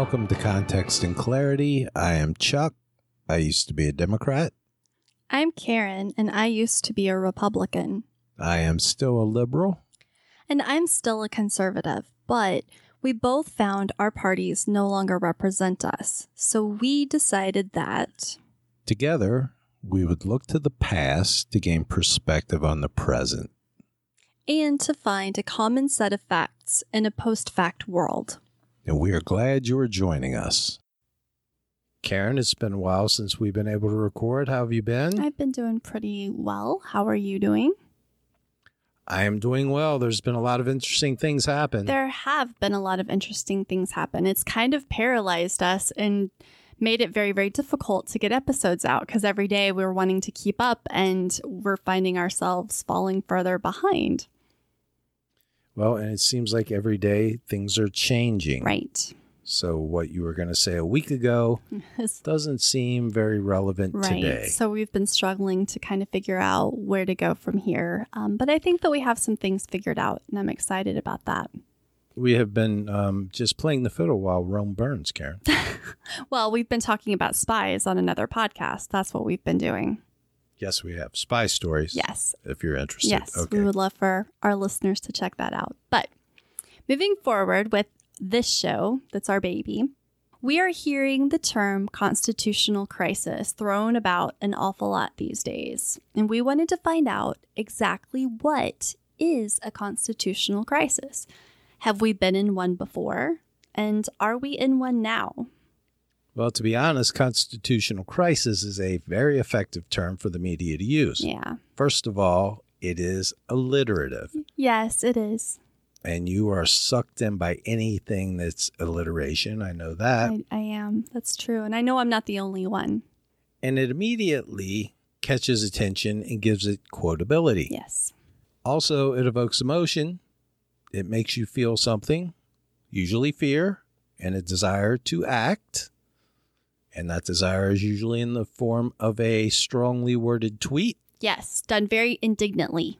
Welcome to Context and Clarity. I am Chuck. I used to be a Democrat. I'm Karen, and I used to be a Republican. I am still a liberal. And I'm still a conservative, but we both found our parties no longer represent us. So we decided that Together, we would look to the past to gain perspective on the present. and to find a common set of facts in a post fact world. And we are glad you are joining us. Karen, it's been a while since we've been able to record. How have you been? I've been doing pretty well. How are you doing? I am doing well. There's been a lot of interesting things happen. There have been a lot of interesting things happen. It's kind of paralyzed us and made it very, very difficult to get episodes out because every day we were wanting to keep up and we're finding ourselves falling further behind. Well, and it seems like every day things are changing. Right. So what you were going to say a week ago doesn't seem very relevant Right. today. So we've been struggling to kind of figure out where to go from here. Um, but I think that we have some things figured out and I'm excited about that. We have been um, just playing the fiddle while Rome burns, Karen. Well, we've been talking about spies on another podcast. That's what we've been doing. Yes, we have spy stories. Yes. If you're interested. Yes, Okay. we would love for our listeners to check that out. But moving forward with this show, that's our baby, we are hearing the term constitutional crisis thrown about an awful lot these days. And we wanted to find out exactly what is a constitutional crisis. Have we been in one before? And are we in one now? Well, to be honest, constitutional crisis is a very effective term for the media to use. Yeah. First of all, it is alliterative, Yes, it is. and you are sucked in by anything that's alliteration. I know that. I, I am. That's true. And I know I'm not the only one. And it immediately catches attention and gives it quotability. Yes. Also, it evokes emotion. It makes you feel something, usually fear, and a desire to act. And that desire is usually in the form of a strongly worded tweet. Yes, done very indignantly.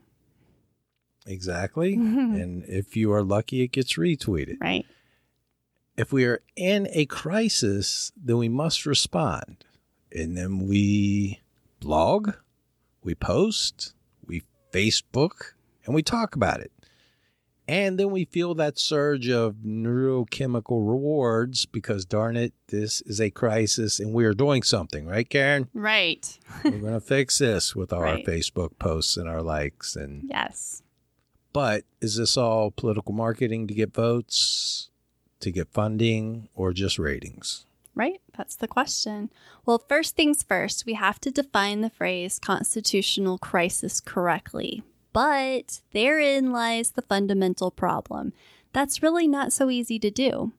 Exactly. And if you are lucky, it gets retweeted. Right. If we are in a crisis, then we must respond. And then we blog, we post, we Facebook, and we talk about it. And then we feel that surge of neurochemical rewards because, darn it, this is a crisis and we are doing something, right, Karen? Right. We're going to fix this with our Right. Facebook posts and our likes. And Yes. but is this all political marketing to get votes, to get funding, or just ratings? Right. That's the question. Well, first things first, we have to define the phrase constitutional crisis correctly. But therein lies the fundamental problem. That's really not so easy to do.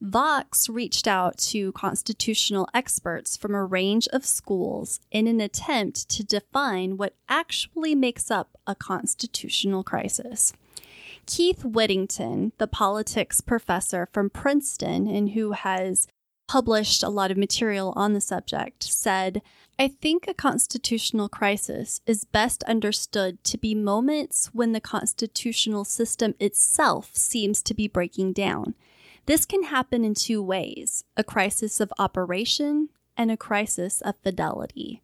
Vox reached out to constitutional experts from a range of schools in an attempt to define what actually makes up a constitutional crisis. Keith Whittington, the politics professor from Princeton and who has published a lot of material on the subject, said, I think a constitutional crisis is best understood to be moments when the constitutional system itself seems to be breaking down. This can happen in two ways a crisis of operation and a crisis of fidelity.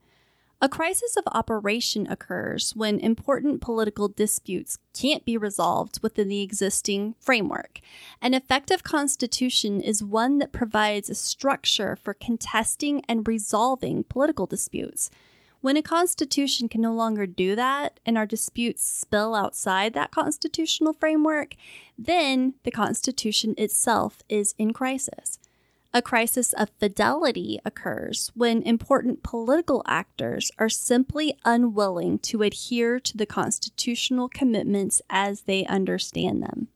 A crisis of operation occurs when important political disputes can't be resolved within the existing framework. An effective constitution is one that provides a structure for contesting and resolving political disputes. When a constitution can no longer do that and our disputes spill outside that constitutional framework, then the constitution itself is in crisis. A crisis of fidelity occurs when important political actors are simply unwilling to adhere to the constitutional commitments as they understand them.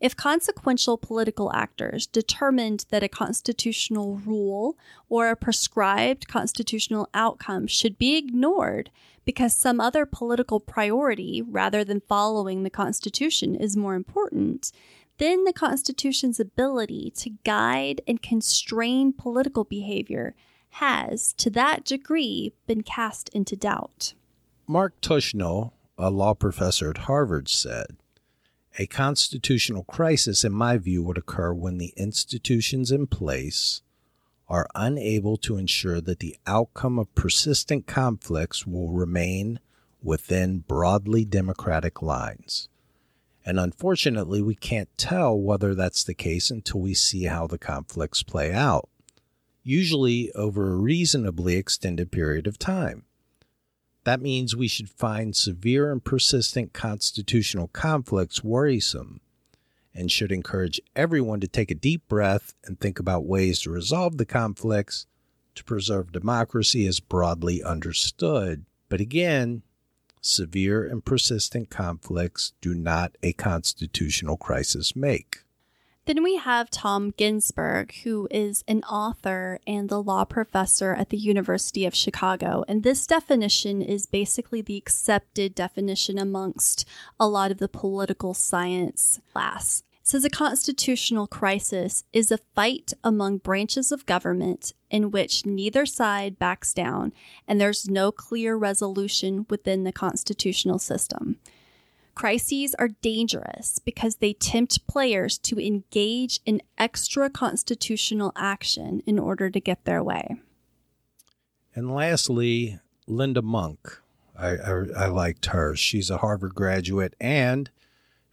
If consequential political actors determined that a constitutional rule or a prescribed constitutional outcome should be ignored because some other political priority rather than following the Constitution is more important, then the Constitution's ability to guide and constrain political behavior has, to that degree, been cast into doubt. Mark Tushnet, a law professor at Harvard, said A constitutional crisis, in my view, would occur when the institutions in place are unable to ensure that the outcome of persistent conflicts will remain within broadly democratic lines. And unfortunately, we can't tell whether that's the case until we see how the conflicts play out, usually over a reasonably extended period of time. That means we should find severe and persistent constitutional conflicts worrisome and should encourage everyone to take a deep breath and think about ways to resolve the conflicts to preserve democracy as broadly understood. But again, severe and persistent conflicts do not a constitutional crisis make. Then we have Tom Ginsburg, who is an author and the law professor at the University of Chicago. And this definition is basically the accepted definition amongst a lot of the political science class. Says a constitutional crisis is a fight among branches of government in which neither side backs down and there's no clear resolution within the constitutional system. Crises are dangerous because they tempt players to engage in extra constitutional action in order to get their way. And lastly, Linda Monk. I, I, I liked her. She's a Harvard graduate and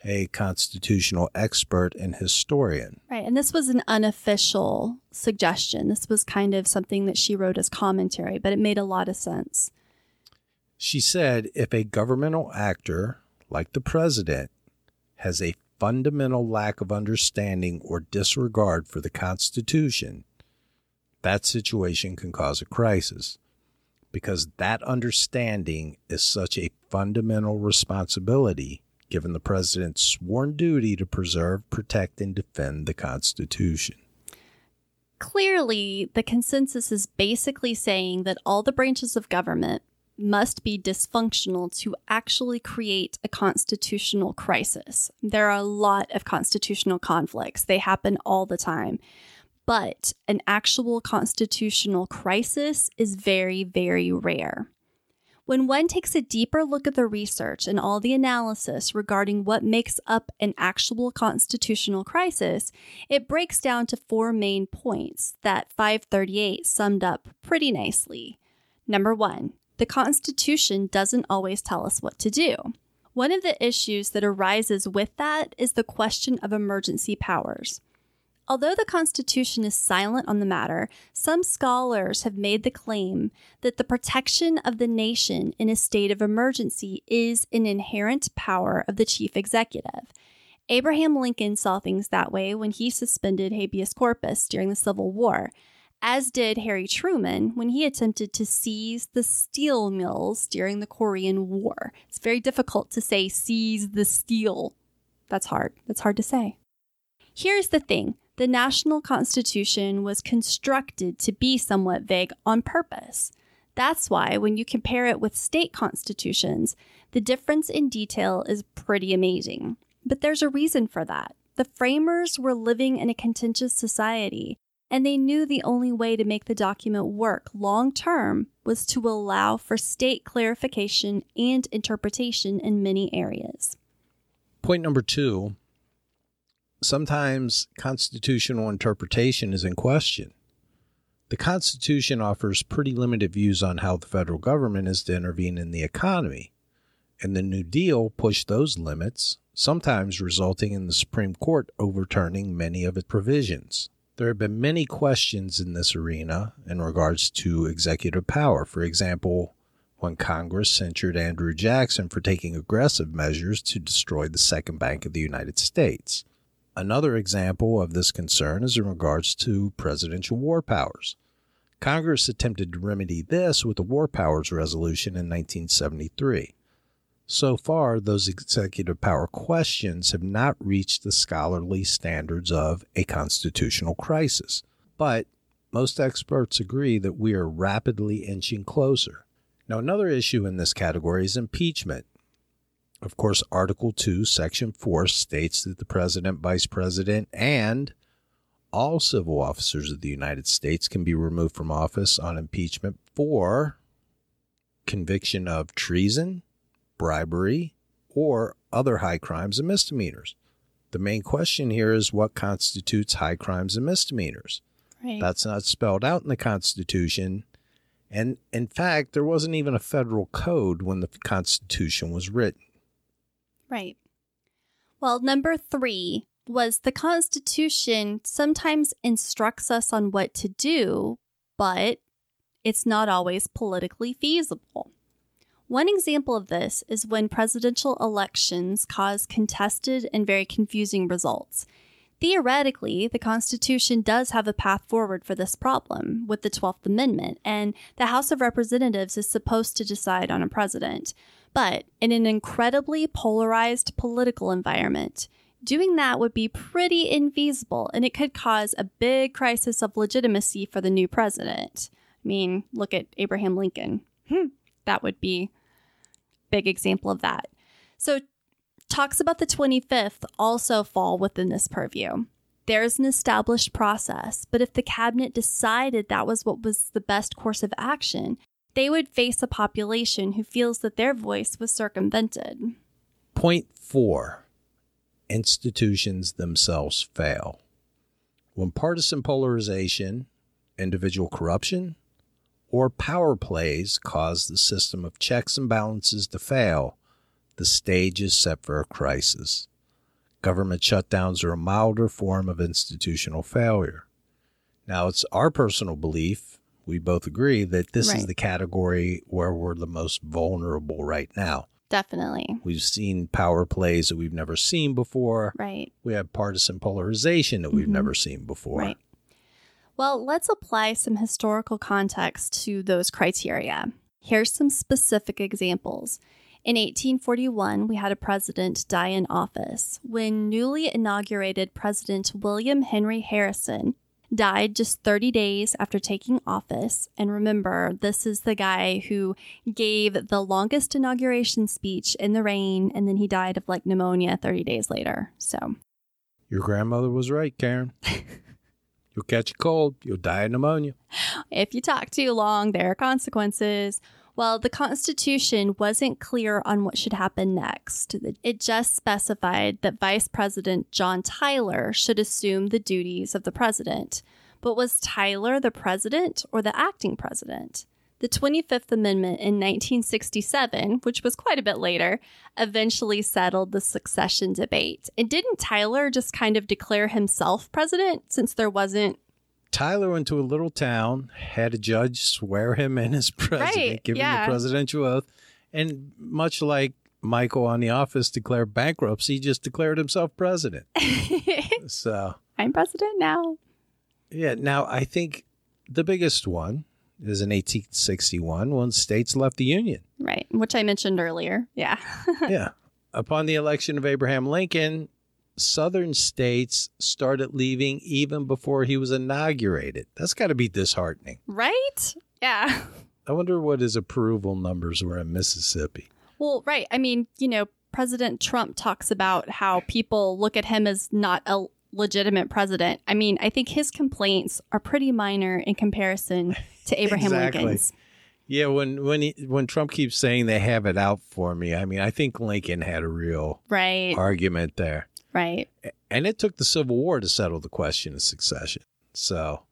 a constitutional expert and historian. Right. And this was an unofficial suggestion. This was kind of something that she wrote as commentary, but it made a lot of sense. She said if a governmental actor like the president, has a fundamental lack of understanding or disregard for the Constitution, that situation can cause a crisis because that understanding is such a fundamental responsibility given the president's sworn duty to preserve, protect, and defend the Constitution. Clearly, the consensus is basically saying that all the branches of government must be dysfunctional to actually create a constitutional crisis. There are a lot of constitutional conflicts, they happen all the time. But an actual constitutional crisis is very, very rare. When one takes a deeper look at the research and all the analysis regarding what makes up an actual constitutional crisis, it breaks down to four main points that 538 summed up pretty nicely. Number one, the Constitution doesn't always tell us what to do. One of the issues that arises with that is the question of emergency powers. Although the Constitution is silent on the matter, some scholars have made the claim that the protection of the nation in a state of emergency is an inherent power of the chief executive. Abraham Lincoln saw things that way when he suspended habeas corpus during the Civil War as did Harry Truman when he attempted to seize the steel mills during the Korean War. It's very difficult to say seize the steel. That's hard. That's hard to say. Here's the thing the national constitution was constructed to be somewhat vague on purpose. That's why, when you compare it with state constitutions, the difference in detail is pretty amazing. But there's a reason for that. The framers were living in a contentious society and they knew the only way to make the document work long term was to allow for state clarification and interpretation in many areas. Point number two sometimes constitutional interpretation is in question. The Constitution offers pretty limited views on how the federal government is to intervene in the economy, and the New Deal pushed those limits, sometimes resulting in the Supreme Court overturning many of its provisions. There have been many questions in this arena in regards to executive power. For example, when Congress censured Andrew Jackson for taking aggressive measures to destroy the second bank of the United States. Another example of this concern is in regards to presidential war powers. Congress attempted to remedy this with the War Powers Resolution in 1973. So far, those executive power questions have not reached the scholarly standards of a constitutional crisis. But most experts agree that we are rapidly inching closer. Now, another issue in this category is impeachment. Of course, Article 2, Section 4 states that the President, Vice President, and all civil officers of the United States can be removed from office on impeachment for conviction of treason, bribery, or other high crimes and misdemeanors. The main question here is what constitutes high crimes and misdemeanors. Right. That's not spelled out in the Constitution. And in fact, there wasn't even a federal code when the Constitution was written. Right. Well, number three was the Constitution sometimes instructs us on what to do, but it's not always politically feasible. One example of this is when presidential elections cause contested and very confusing results. Theoretically, the Constitution does have a path forward for this problem with the 12th Amendment, and the House of Representatives is supposed to decide on a president. But in an incredibly polarized political environment, doing that would be pretty infeasible and it could cause a big crisis of legitimacy for the new president. I mean, look at Abraham Lincoln. Hmm, that would be a big example of that. So talks about the 25th also fall within this purview. There's an established process, but if the cabinet decided that was what was the best course of action, they would face a population who feels that their voice was circumvented. Point four institutions themselves fail. When partisan polarization, individual corruption, or power plays cause the system of checks and balances to fail, the stage is set for a crisis. Government shutdowns are a milder form of institutional failure. Now, it's our personal belief, we both agree, that this Right. is the category where we're the most vulnerable right now. Definitely. We've seen power plays that we've never seen before. Right. We have partisan polarization that we've Mhm. never seen before. Right. Well, let's apply some historical context to those criteria. Here's some specific examples. In 1841, we had a president die in office. When newly inaugurated President William Henry Harrison died just 30 days after taking office. And remember, this is the guy who gave the longest inauguration speech in the rain, and then he died of like pneumonia 30 days later. So, Your grandmother was right, Karen. you'll catch a cold, you'll die of pneumonia. if you talk too long, there are consequences. Well, the Constitution wasn't clear on what should happen next. It just specified that Vice President John Tyler should assume the duties of the president. But was Tyler the president or the acting president? The 25th Amendment in 1967, which was quite a bit later, eventually settled the succession debate. And didn't Tyler just kind of declare himself president since there wasn't Tyler went to a little town, had a judge swear him in as president, Right, give him the presidential oath, and much like Michael on The Office declared bankruptcy, he just declared himself president. so, I'm president now. yeah, now I think the biggest one is in 1861 when states left the Union. Right, which I mentioned earlier. Yeah. yeah. Upon the election of Abraham Lincoln, southern states started leaving even before he was inaugurated. That's got to be disheartening. right? Yeah. I wonder what his approval numbers were in Mississippi. Well, right. I mean, you know, President Trump talks about how people look at him as not a legitimate president. I mean, I think his complaints are pretty minor in comparison to Abraham Exactly. Lincoln's. Yeah, when when he, when Trump keeps saying they have it out for me, I mean, I think Lincoln had a real Right. argument there. Right. And it took the Civil War to settle the question of succession. So,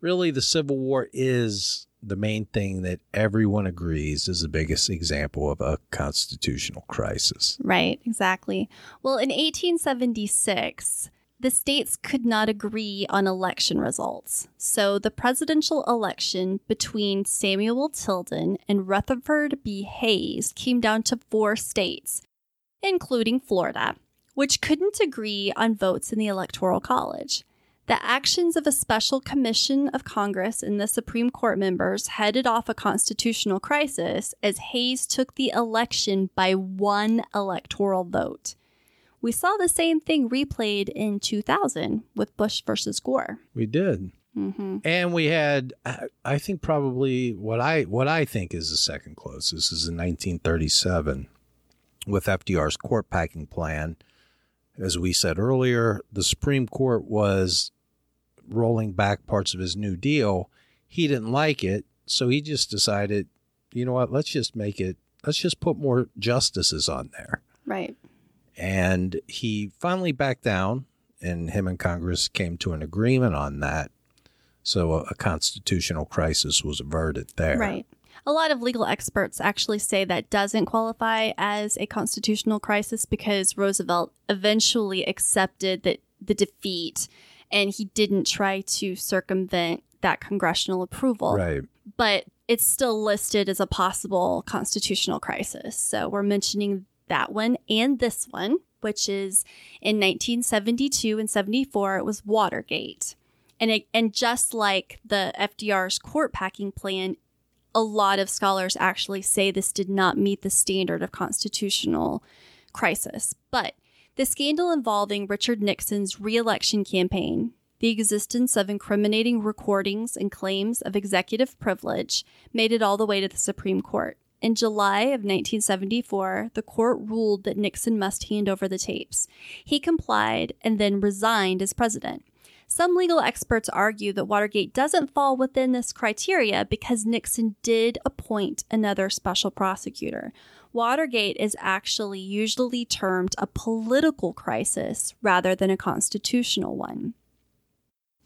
really, the Civil War is the main thing that everyone agrees is the biggest example of a constitutional crisis. Right, exactly. Well, in 1876, the states could not agree on election results. So the presidential election between Samuel Tilden and Rutherford B. Hayes came down to four states, including Florida, which couldn't agree on votes in the Electoral College. The actions of a special commission of Congress and the Supreme Court members headed off a constitutional crisis as Hayes took the election by one electoral vote. We saw the same thing replayed in 2000 with Bush versus Gore. We did. hmm And we had, I- I think, probably what I what I think is the second closest is in 1937 with FDR's court packing plan. As we said earlier, the Supreme Court was rolling back parts of his New Deal. He didn't like it, so he just decided, you know what? Let's just make it. Let's just put more justices on there. Right. And he finally backed down, and him and Congress came to an agreement on that. So a, a constitutional crisis was averted there. Right. A lot of legal experts actually say that doesn't qualify as a constitutional crisis because Roosevelt eventually accepted that the defeat and he didn't try to circumvent that congressional approval. Right. But it's still listed as a possible constitutional crisis. So we're mentioning that one and this one, which is in 1972 and 74, it was Watergate. And it, and just like the FDR's court packing plan, a lot of scholars actually say this did not meet the standard of constitutional crisis. But the scandal involving Richard Nixon's reelection campaign, the existence of incriminating recordings and claims of executive privilege made it all the way to the Supreme Court. In July of 1974, the court ruled that Nixon must hand over the tapes. He complied and then resigned as president. Some legal experts argue that Watergate doesn't fall within this criteria because Nixon did appoint another special prosecutor. Watergate is actually usually termed a political crisis rather than a constitutional one.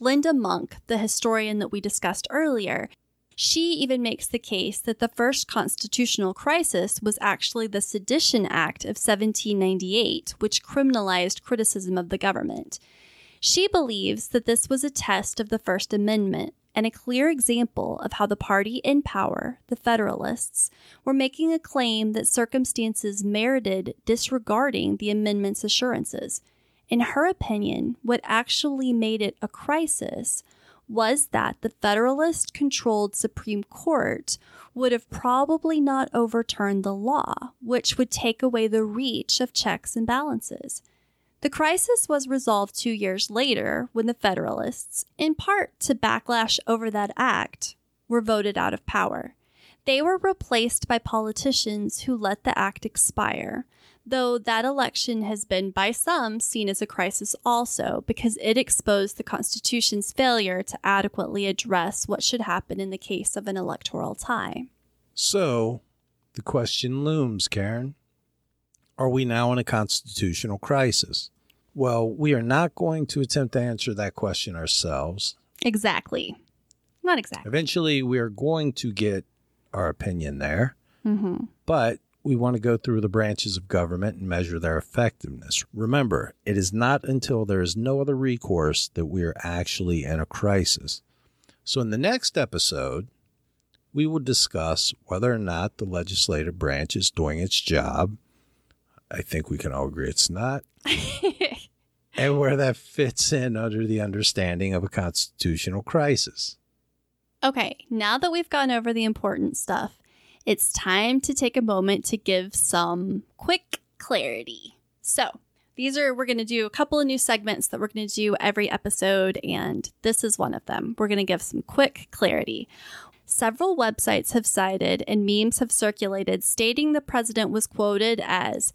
Linda Monk, the historian that we discussed earlier, she even makes the case that the first constitutional crisis was actually the Sedition Act of 1798, which criminalized criticism of the government. She believes that this was a test of the First Amendment and a clear example of how the party in power, the Federalists, were making a claim that circumstances merited disregarding the amendment's assurances. In her opinion, what actually made it a crisis was that the Federalist controlled Supreme Court would have probably not overturned the law, which would take away the reach of checks and balances. The crisis was resolved two years later when the Federalists, in part to backlash over that act, were voted out of power. They were replaced by politicians who let the act expire, though that election has been by some seen as a crisis also because it exposed the Constitution's failure to adequately address what should happen in the case of an electoral tie. So the question looms, Karen. Are we now in a constitutional crisis? Well, we are not going to attempt to answer that question ourselves. Exactly. Not exactly. Eventually, we are going to get our opinion there, Mm-hmm. but we want to go through the branches of government and measure their effectiveness. Remember, it is not until there is no other recourse that we are actually in a crisis. So, in the next episode, we will discuss whether or not the legislative branch is doing its job. I think we can all agree it's not. and where that fits in under the understanding of a constitutional crisis. Okay, now that we've gone over the important stuff, it's time to take a moment to give some quick clarity. So, these are, we're going to do a couple of new segments that we're going to do every episode, and this is one of them. We're going to give some quick clarity. Several websites have cited and memes have circulated stating the president was quoted as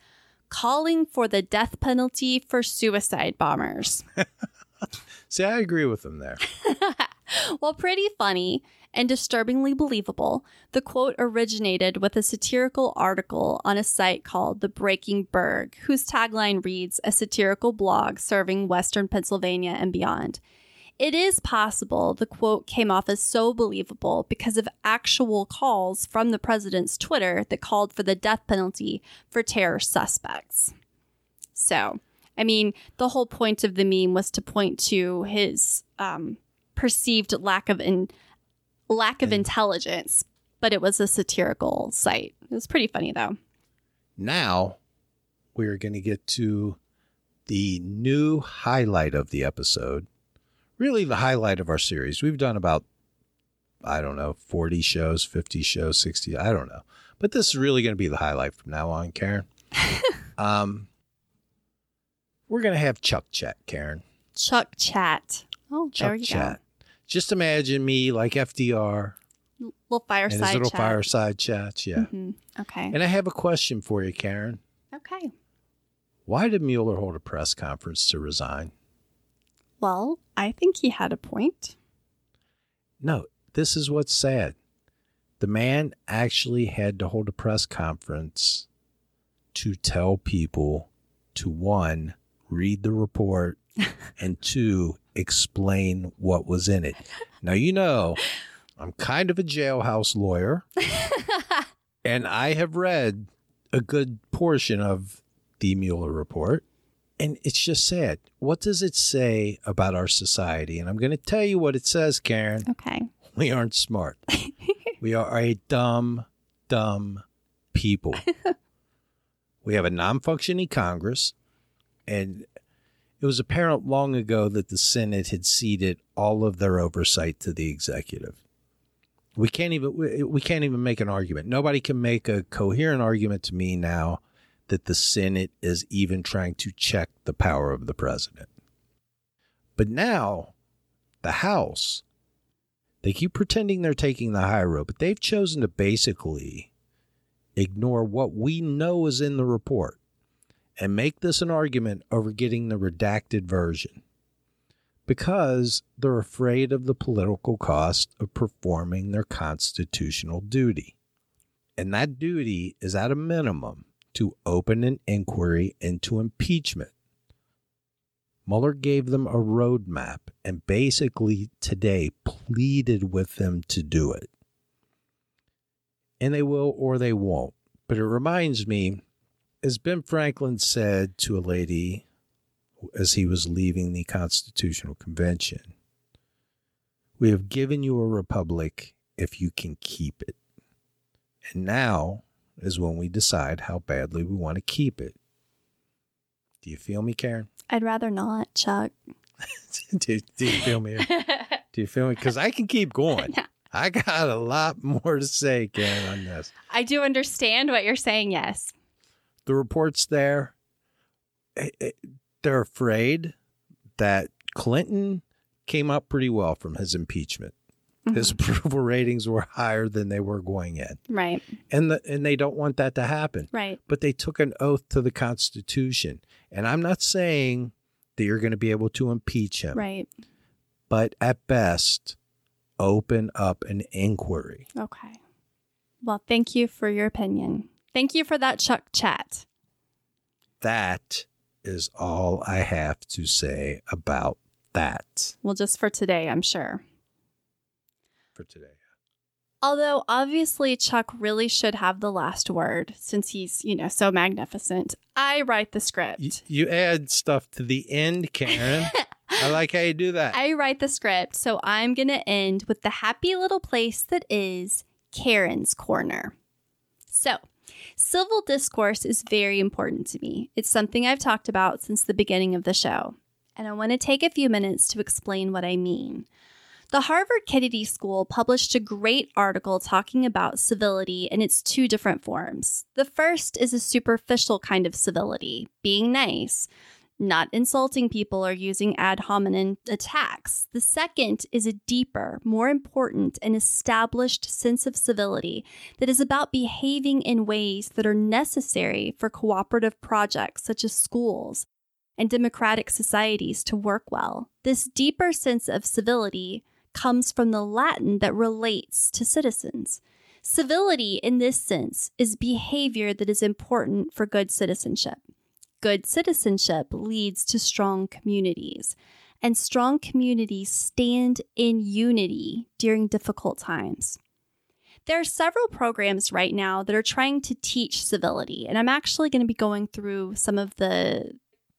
calling for the death penalty for suicide bombers. See, I agree with them there. While pretty funny and disturbingly believable, the quote originated with a satirical article on a site called The Breaking Burg, whose tagline reads A satirical blog serving Western Pennsylvania and beyond. It is possible the quote came off as so believable because of actual calls from the president's Twitter that called for the death penalty for terror suspects. So, I mean, the whole point of the meme was to point to his um, perceived lack of in- lack of intelligence, but it was a satirical site. It was pretty funny though. Now, we're going to get to the new highlight of the episode. Really, the highlight of our series. We've done about, I don't know, 40 shows, 50 shows, 60, I don't know. But this is really going to be the highlight from now on, Karen. um, we're going to have Chuck Chat, Karen. Chuck chat. Oh, there Chuck you Chat. Just imagine me like FDR go. Little and fireside his little chat. fireside chats. Yeah. Mhm. Okay. And I have a question for you, Karen. Okay. Why did Mueller hold a press conference to resign? Well, I think he had a point. No, this is what's sad. The man actually had to hold a press conference to tell people to one, read the report, and two, explain what was in it. Now, you know, I'm kind of a jailhouse lawyer, and I have read a good portion of the Mueller report. And it's just sad. What does it say about our society? And I'm going to tell you what it says, Karen. Okay. We aren't smart. we are a dumb, dumb people. we have a non functioning Congress, and it was apparent long ago that the Senate had ceded all of their oversight to the executive. We can't even we, we can't even make an argument. Nobody can make a coherent argument to me now that the Senate is even trying to check the power of the president. But now, the House, they keep pretending they're taking the high road, but they've chosen to basically ignore what we know is in the report and make this an argument over getting the redacted version because they're afraid of the political cost of performing their constitutional duty. And that duty is at a minimum to open an inquiry into impeachment. Mueller gave them a roadmap and basically today pleaded with them to do it. And they will or they won't. But it reminds me, as Ben Franklin said to a lady as he was leaving the Constitutional Convention, we have given you a republic if you can keep it. And now is when we decide how badly we want to keep it. Do you feel me, Karen? I'd rather not, Chuck. do, do you feel me? Do you feel me? Because I can keep going. I got a lot more to say, Karen, on this. I do understand what you're saying, yes. The report's there. Eh, eh, They're afraid that Clinton came up pretty well from his impeachment. His mm-hmm. approval ratings were higher than they were going in. Right, And the, and they don't want that to happen. right. But they took an oath to the Constitution. And I'm not saying that you're going to be able to impeach him. Right. But at best, open up an inquiry. Okay. Well, thank you for your opinion. Thank you for that Chuck chat. That is all I have to say about that Well, just for today, I'm sure. For today. Although obviously Chuck really should have the last word since he's, you know, so magnificent. I write the script. You, you add stuff to the end, Karen. I like how you do that. I write the script, so I'm going to end with the happy little place that is Karen's Corner. So, civil discourse is very important to me. It's something I've talked about since the beginning of the show, and I want to take a few minutes to explain what I mean. The Harvard Kennedy School published a great article talking about civility in its two different forms. The first is a superficial kind of civility, being nice not insulting people or using ad hominem attacks. The second is a deeper, more important, and established sense of civility that is about behaving in ways that are necessary for cooperative projects such as schools and democratic societies to work well. This deeper sense of civility comes from the Latin that relates to citizens. Civility, in this sense, is behavior that is important for good citizenship. Good citizenship leads to strong communities, and strong communities stand in unity during difficult times. There are several programs right now that are trying to teach civility, and I'm actually going to be going through some of the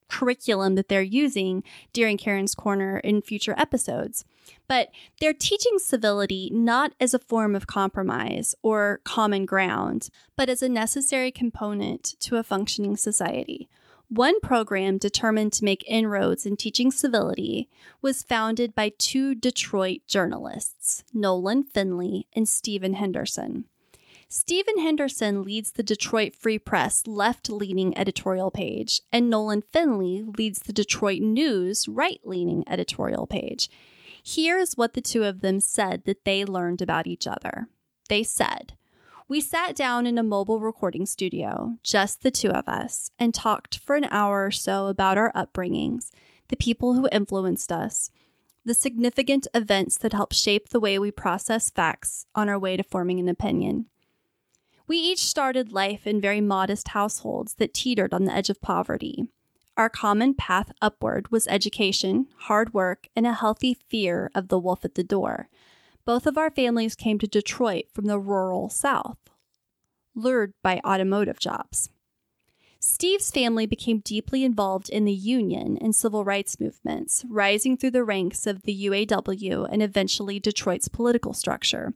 curriculum that they're using during Karen's Corner in future episodes. But they're teaching civility not as a form of compromise or common ground, but as a necessary component to a functioning society. One program determined to make inroads in teaching civility was founded by two Detroit journalists, Nolan Finley and Stephen Henderson. Stephen Henderson leads the Detroit Free Press left leaning editorial page, and Nolan Finley leads the Detroit News right leaning editorial page. Here's what the two of them said that they learned about each other. They said, We sat down in a mobile recording studio, just the two of us, and talked for an hour or so about our upbringings, the people who influenced us, the significant events that help shape the way we process facts on our way to forming an opinion. We each started life in very modest households that teetered on the edge of poverty. our common path upward was education, hard work, and a healthy fear of the wolf at the door. Both of our families came to Detroit from the rural South, lured by automotive jobs. Steve's family became deeply involved in the union and civil rights movements, rising through the ranks of the UAW and eventually Detroit's political structure.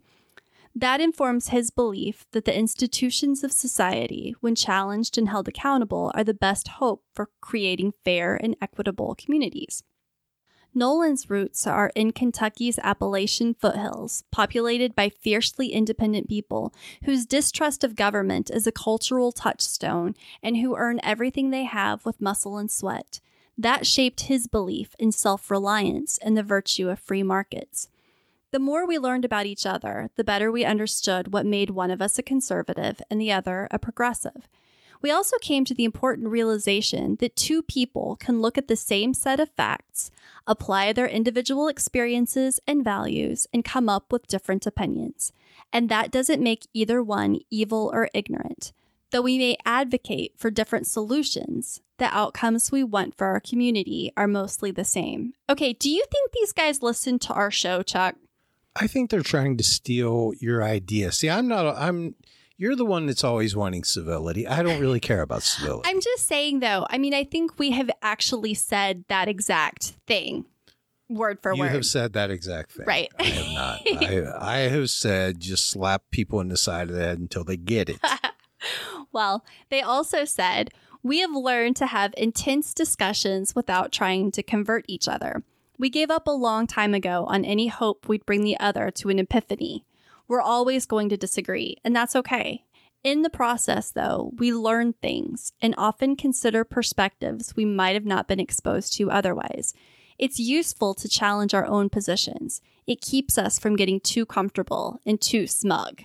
That informs his belief that the institutions of society, when challenged and held accountable, are the best hope for creating fair and equitable communities. Nolan's roots are in Kentucky's Appalachian foothills, populated by fiercely independent people whose distrust of government is a cultural touchstone and who earn everything they have with muscle and sweat. That shaped his belief in self reliance and the virtue of free markets. The more we learned about each other, the better we understood what made one of us a conservative and the other a progressive. We also came to the important realization that two people can look at the same set of facts, apply their individual experiences and values, and come up with different opinions. And that doesn't make either one evil or ignorant. Though we may advocate for different solutions, the outcomes we want for our community are mostly the same. Okay, do you think these guys listen to our show, Chuck? I think they're trying to steal your idea. See, I'm not. I'm you're the one that's always wanting civility. I don't really care about civility. I'm just saying, though, I mean, I think we have actually said that exact thing word for you word. You have said that exact thing. Right. I have not. I, I have said just slap people in the side of the head until they get it. well, they also said, we have learned to have intense discussions without trying to convert each other. We gave up a long time ago on any hope we'd bring the other to an epiphany. We're always going to disagree, and that's okay. In the process, though, we learn things and often consider perspectives we might have not been exposed to otherwise. It's useful to challenge our own positions. It keeps us from getting too comfortable and too smug.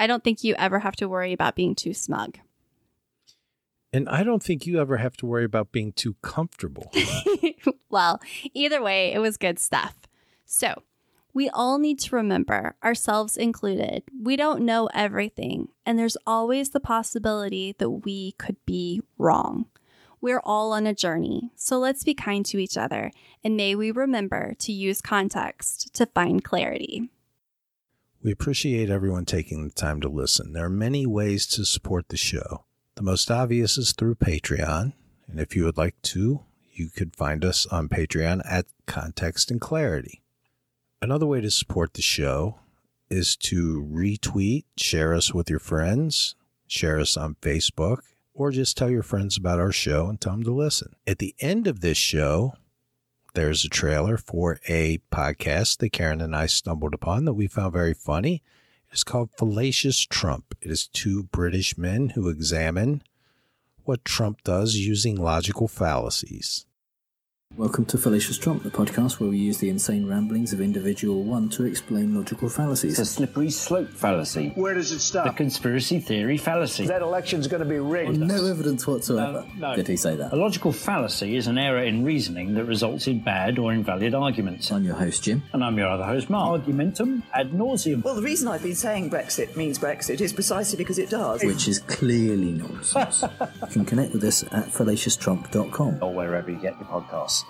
I don't think you ever have to worry about being too smug. And I don't think you ever have to worry about being too comfortable. well, either way, it was good stuff. So, we all need to remember, ourselves included, we don't know everything, and there's always the possibility that we could be wrong. We're all on a journey, so let's be kind to each other, and may we remember to use context to find clarity. We appreciate everyone taking the time to listen. There are many ways to support the show. The most obvious is through Patreon, and if you would like to, you could find us on Patreon at Context and Clarity. Another way to support the show is to retweet, share us with your friends, share us on Facebook, or just tell your friends about our show and tell them to listen. At the end of this show, there's a trailer for a podcast that Karen and I stumbled upon that we found very funny. It's called Fallacious Trump. It is two British men who examine what Trump does using logical fallacies. Welcome to Fallacious Trump, the podcast where we use the insane ramblings of individual one to explain logical fallacies. It's a slippery slope fallacy. Where does it stop? The conspiracy theory fallacy. That election's going to be rigged. Oh, no evidence whatsoever. No, no. Did he say that? A logical fallacy is an error in reasoning that results in bad or invalid arguments. I'm your host, Jim. And I'm your other host, Mark. Argumentum ad nauseam. Well, the reason I've been saying Brexit means Brexit is precisely because it does. Which is clearly nonsense. you can connect with us at fallacioustrump.com. Or wherever you get your podcasts.